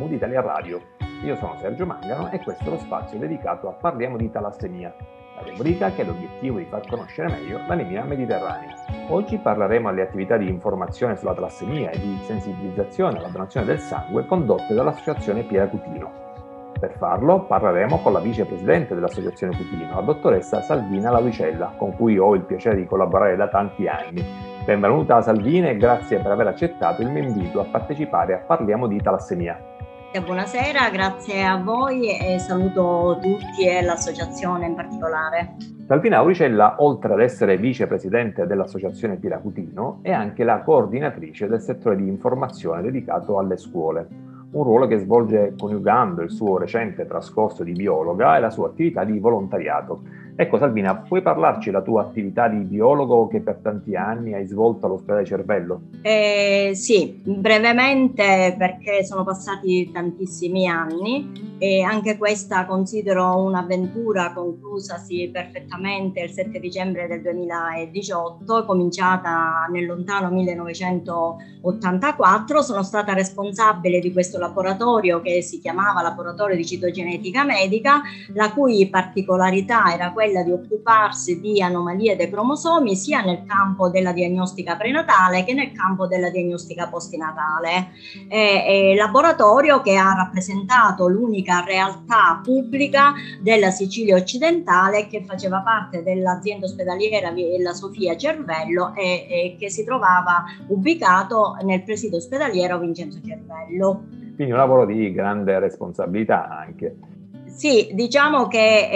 Mood Italia Radio. Io sono Sergio Mangano e questo è lo spazio dedicato a Parliamo di talassemia, la rubrica che ha l'obiettivo di far conoscere meglio l'anemia mediterranea. Oggi parleremo alle attività di informazione sulla talassemia e di sensibilizzazione alla donazione del sangue condotte dall'Associazione Piera Cutino. Per farlo parleremo con la vicepresidente dell'Associazione Cutino, la dottoressa Salvina Lauricella, con cui ho il piacere di collaborare da tanti anni Benvenuta Salvini e grazie per aver accettato il mio invito a partecipare a Parliamo di talassemia. Buonasera, grazie a voi e saluto tutti e l'associazione in particolare. Salvina Auricella, oltre ad essere vicepresidente dell'Associazione Piracutino, è anche la coordinatrice del settore di informazione dedicato alle scuole, un ruolo che svolge coniugando il suo recente trascorso di biologa e la sua attività di volontariato Ecco Salvina, puoi parlarci della tua attività di biologo che per tanti anni hai svolto all'ospedale Cervello? Eh, sì, brevemente perché sono passati tantissimi anni e anche questa considero un'avventura conclusasi perfettamente il 7 dicembre del 2018, cominciata nel lontano 1984. Sono stata responsabile di questo laboratorio che si chiamava Laboratorio di Citogenetica Medica, la cui particolarità era quella quella di occuparsi di anomalie dei cromosomi sia nel campo della diagnostica prenatale che nel campo della diagnostica postinatale. È, è laboratorio che ha rappresentato l'unica realtà pubblica della Sicilia occidentale che faceva parte dell'azienda ospedaliera Villa Sofia Cervello e, e che si trovava ubicato nel presidio ospedaliero Vincenzo Cervello. Quindi un lavoro di grande responsabilità anche. Sì, diciamo che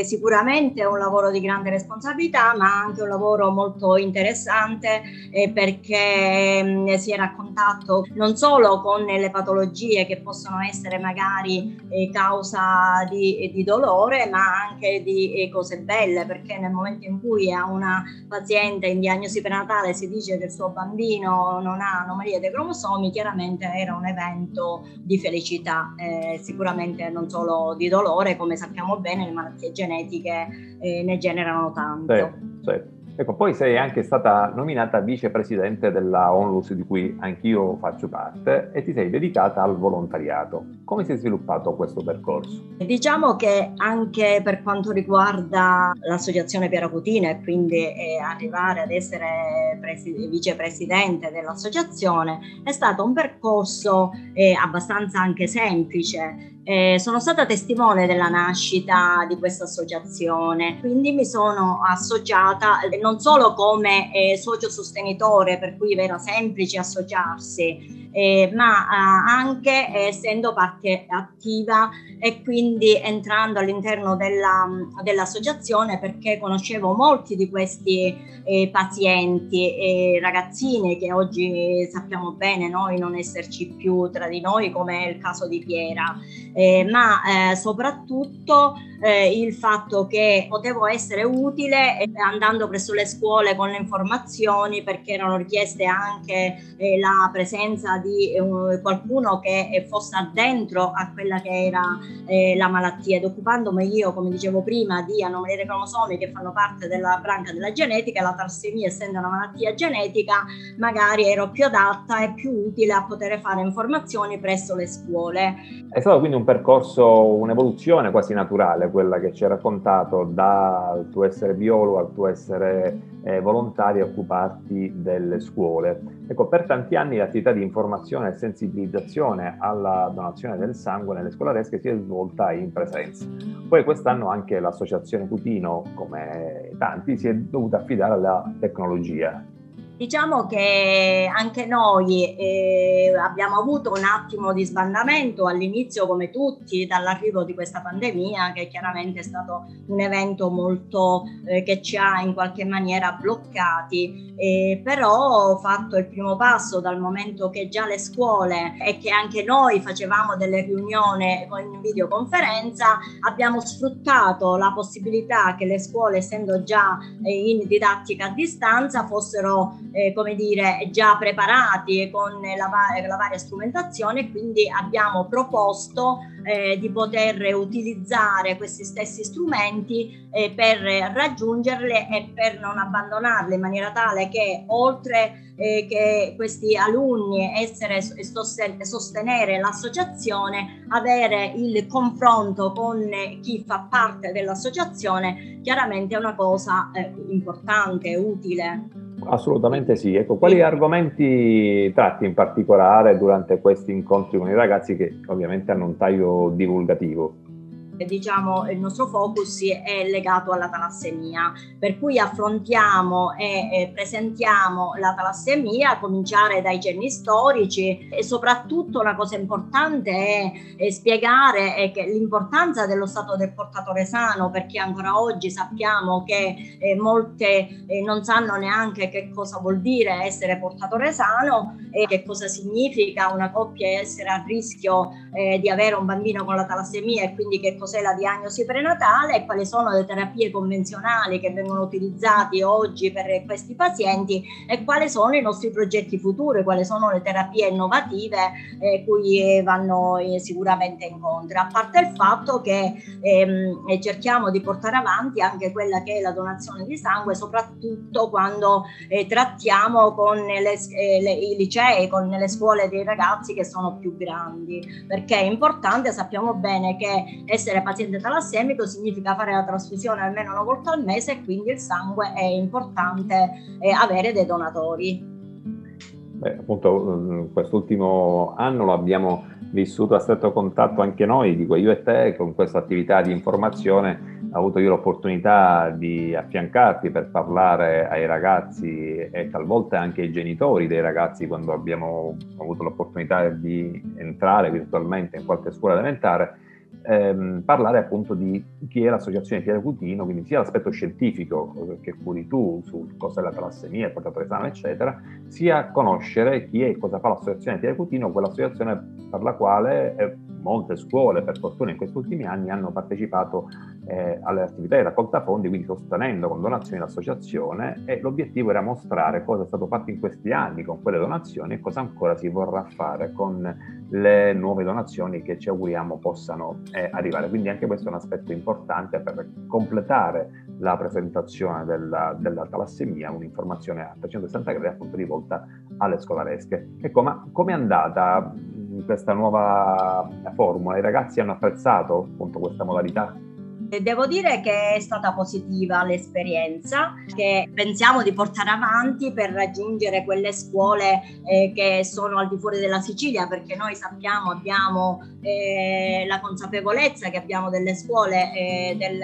è sicuramente un lavoro di grande responsabilità, ma anche un lavoro molto interessante eh, perché mm, si è raccontato non solo con le patologie che possono essere magari eh, causa di, di, dolore, ma anche di eh, cose belle, perché nel momento in cui a una paziente in diagnosi prenatale si dice che il suo bambino non ha anomalie dei cromosomi, chiaramente era un evento di felicità, eh, sicuramente non solo di dolore, come sappiamo bene le malattie genetiche eh, ne generano tanto. Sì, sì. Ecco, poi sei anche stata nominata vicepresidente della ONLUS di cui anch'io faccio parte e ti sei dedicata al volontariato. Come si è sviluppato questo percorso? Diciamo che anche per quanto riguarda l'associazione Piera Cutina e quindi eh, arrivare ad essere presi- vicepresidente dell'associazione è stato un percorso eh, abbastanza anche semplice eh, sono stata testimone della nascita di questa associazione, quindi mi sono associata non solo come eh, socio sostenitore, per cui era semplice associarsi, eh, ma eh, anche essendo parte attiva e quindi entrando all'interno della, dell'associazione perché conoscevo molti di questi eh, pazienti e ragazzine che oggi sappiamo bene noi non esserci più tra di noi come è il caso di Piera. Eh, ma soprattutto il fatto che potevo essere utile andando presso le scuole con le informazioni perché erano richieste anche la presenza di eh, qualcuno che fosse addentro a quella che era la malattia ed occupandomi io, come dicevo prima, di anomalie dei cromosomi che fanno parte della branca della genetica, la talassemia essendo una malattia genetica, magari ero più adatta e più utile a poter fare informazioni presso le scuole. È stato quindi un percorso, un'evoluzione quasi naturale, quella che ci hai raccontato dal tuo essere biologo al tuo essere eh, volontario e occuparti delle scuole. Ecco, per tanti anni l'attività di informazione e sensibilizzazione alla donazione del sangue nelle scolaresche si è svolta in presenza. Poi quest'anno anche l'associazione Putino, come tanti, si è dovuta affidare alla tecnologia Diciamo che anche noi eh, abbiamo avuto un attimo di sbandamento all'inizio come tutti dall'arrivo di questa pandemia che chiaramente è stato un evento molto eh, che ci ha in qualche maniera bloccati, eh, però fatto il primo passo dal momento che già le scuole e che anche noi facevamo delle riunioni in videoconferenza abbiamo sfruttato la possibilità che le scuole essendo già eh, in didattica a distanza fossero eh, come dire, già preparati con la, la varia strumentazione, quindi abbiamo proposto eh, di poter utilizzare questi stessi strumenti eh, per raggiungerle e per non abbandonarle in maniera tale che oltre eh, che questi alunni essere e sostenere l'associazione, avere il confronto con chi fa parte dell'associazione, chiaramente è una cosa eh, importante, utile. Assolutamente sì. Ecco, quali argomenti tratti in particolare durante questi incontri con i ragazzi che ovviamente hanno un taglio divulgativo? Diciamo, il nostro focus è legato alla talassemia, per cui affrontiamo e, presentiamo la talassemia, a cominciare dai cenni storici e soprattutto una cosa importante è, spiegare l'importanza dello stato del portatore sano, perché ancora oggi sappiamo che eh, molte eh, non sanno neanche che cosa vuol dire essere portatore sano e che cosa significa una coppia essere a rischio eh, di avere un bambino con la talassemia e quindi che cosa cos'è la diagnosi prenatale e quali sono le terapie convenzionali che vengono utilizzate oggi per questi pazienti e quali sono i nostri progetti futuri, quali sono le terapie innovative eh, cui vanno eh, sicuramente incontro. A parte il fatto che ehm, cerchiamo di portare avanti anche quella che è la donazione di sangue, soprattutto quando eh, trattiamo con le, eh, le, i licei, con le scuole dei ragazzi che sono più grandi, perché è importante, sappiamo bene che essere essere paziente talassemico significa fare la trasfusione almeno una volta al mese e quindi il sangue è importante eh, avere dei donatori. Beh, appunto mm, quest'ultimo anno lo abbiamo vissuto a stretto contatto anche noi, dico io e te, con questa attività di informazione ho avuto io l'opportunità di affiancarti per parlare ai ragazzi e talvolta anche ai genitori dei ragazzi quando abbiamo avuto l'opportunità di entrare virtualmente in qualche scuola elementare ehm, parlare appunto di chi è l'associazione Piero Cutino, quindi sia l'aspetto scientifico che curi tu su cos'è la talassemia, il portatore sano, eccetera, sia conoscere chi è e cosa fa l'associazione Piero Cutino, quell'associazione per la quale eh, molte scuole, per fortuna in questi ultimi anni, hanno partecipato eh, alle attività di raccolta fondi, quindi sostenendo con donazioni l'associazione e l'obiettivo era mostrare cosa è stato fatto in questi anni con quelle donazioni e cosa ancora si vorrà fare con le nuove donazioni che ci auguriamo possano eh, arrivare. Quindi anche questo è un aspetto importante per completare la presentazione della, della talassemia, un'informazione a 360 gradi appunto rivolta alle scolaresche. Ecco, ma com'è andata questa nuova formula? I ragazzi hanno apprezzato appunto questa modalità? Devo dire che è stata positiva l'esperienza che pensiamo di portare avanti per raggiungere quelle scuole eh, che sono al di fuori della Sicilia perché noi sappiamo, abbiamo eh, la consapevolezza che abbiamo delle scuole eh, del,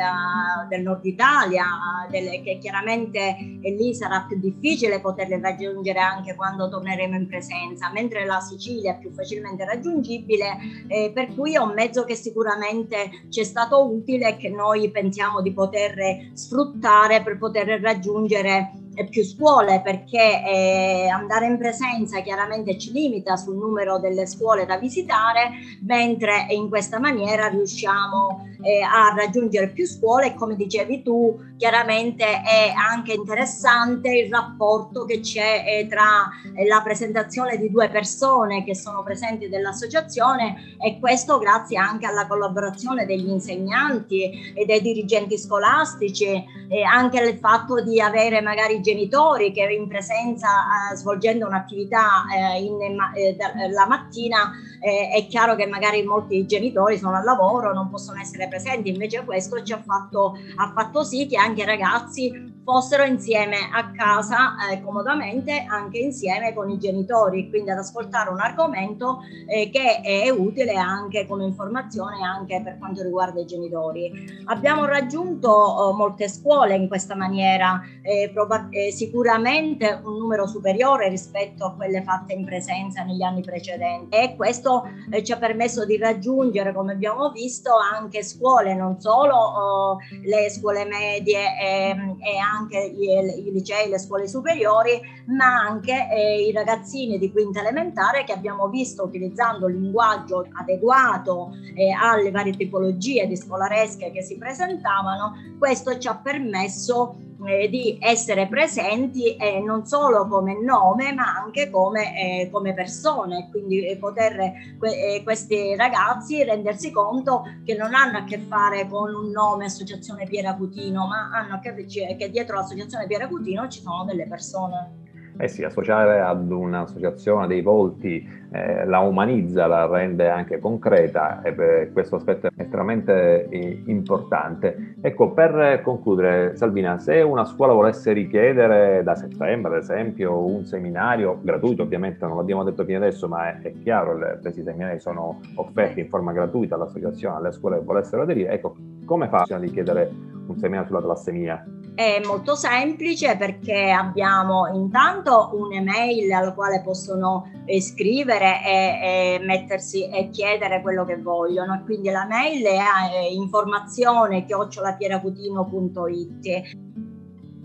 del, nord Italia delle, che chiaramente lì sarà più difficile poterle raggiungere anche quando torneremo in presenza, mentre la Sicilia è più facilmente raggiungibile eh, per cui è un mezzo che sicuramente ci è stato utile che noi pensiamo di poter sfruttare per poter raggiungere più scuole perché eh, andare in presenza chiaramente ci limita sul numero delle scuole da visitare, mentre in questa maniera riusciamo eh, a raggiungere più scuole e come dicevi tu, chiaramente è anche interessante il rapporto che c'è eh, tra eh, la presentazione di due persone che sono presenti dell'associazione e questo grazie anche alla collaborazizione degli insegnanti e dei dirigenti scolastici e anche il fatto di avere magari genitori che in presenza eh, svolgendo un'attività eh, in, eh, la mattina eh, è chiaro che magari molti genitori sono al lavoro, non possono essere presenti, invece questo ci ha fatto, ha fatto sì che anche i ragazzi fossero insieme a casa eh, comodamente anche insieme con i genitori, quindi ad ascoltare un argomento eh, che è utile anche come informazione anche per quanto riguarda i genitori. Abbiamo raggiunto oh, molte scuole in questa maniera, eh, probabilmente eh, sicuramente un numero superiore rispetto a quelle fatte in presenza negli anni precedenti e questo eh, ci ha permesso di raggiungere, come abbiamo visto, anche scuole, non solo oh, le scuole medie e, ehm, e anche i, i, licei, le scuole superiori, ma anche eh, i ragazzini di quinta elementare che abbiamo visto utilizzando il linguaggio adeguato eh, alle varie tipologie di scolaresche che si presentavano. Questo ci ha permesso eh, di essere presenti eh, non solo come nome ma anche come, eh, come persone, quindi eh, poter que- eh, questi ragazzi rendersi conto che non hanno a che fare con un nome Associazione Piera Cutino, ma hanno a che, che dietro l'Associazione Piera Cutino ci sono delle persone. Eh sì, associare ad un'associazione dei volti eh, la umanizza, la rende anche concreta e per questo aspetto è estremamente eh, importante. Ecco, per concludere, Salvina, se una scuola volesse richiedere da settembre, ad esempio, un seminario gratuito, ovviamente non l'abbiamo detto fino adesso, ma è, è chiaro, le, questi seminari sono offerti in forma gratuita all'associazione, alle scuole che volessero aderire, ecco, come fa a richiedere un seminario sulla talassemia? È molto semplice perché abbiamo intanto un'email alla quale possono iscrivere e, e mettersi e chiedere quello che vogliono. Quindi la mail è informazione chiocciolapieracutino.it.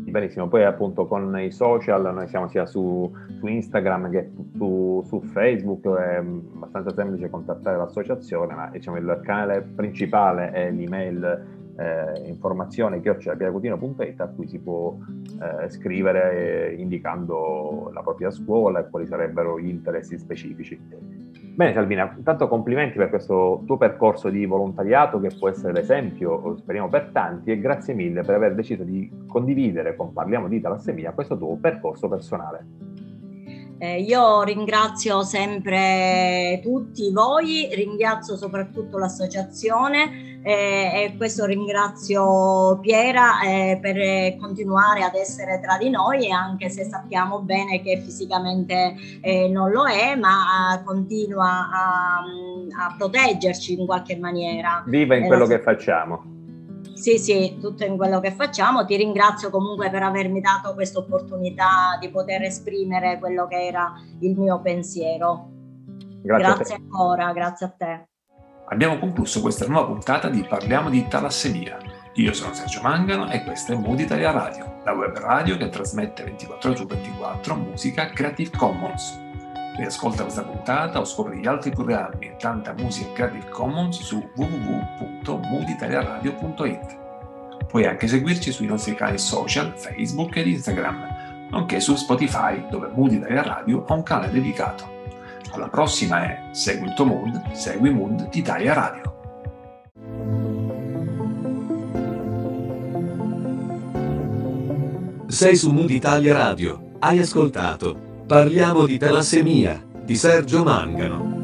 Benissimo, poi appunto con i social, noi siamo sia su, su Instagram che su, su, Facebook, è abbastanza semplice contattare l'associazione, ma diciamo, il canale principale è l'email eh, informazione chiocciolapiacutino.it a cui si può eh, scrivere eh, indicando la propria scuola e quali sarebbero gli interessi specifici. Bene Salvina, intanto complimenti per questo tuo percorso di volontariato che può essere l'esempio, speriamo, per tanti e grazie mille per aver deciso di condividere con Parliamo di Talassemia questo tuo percorso personale. Eh, io ringrazio sempre tutti voi, ringrazio soprattutto l'associazione e questo ringrazio Piera eh, per continuare ad essere tra di noi anche se sappiamo bene che fisicamente eh, non lo è ma continua a, a, proteggerci in qualche maniera. Viva in quello che facciamo. Sì, sì, tutto in quello che facciamo. Ti ringrazio comunque per avermi dato questa opportunità di poter esprimere quello che era il mio pensiero. Grazie, grazie ancora, grazie a te. Abbiamo concluso questa nuova puntata di Parliamo di talassemia. Io sono Sergio Mangano e questa è Mood Italia Radio, la web radio che trasmette 24 ore su 24 musica Creative Commons Riascolta questa puntata o scopri gli altri programmi e tanta musica Creative Commons su www.mooditaliaradio.it. Puoi anche seguirci sui nostri canali social, Facebook ed Instagram, nonché su Spotify, dove Mood Italia Radio ha un canale dedicato. Alla prossima è Segui il tuo mood, segui Mood Italia Radio. Sei su Mood Italia Radio. Hai ascoltato Parliamo di talassemia di Sergio Mangano.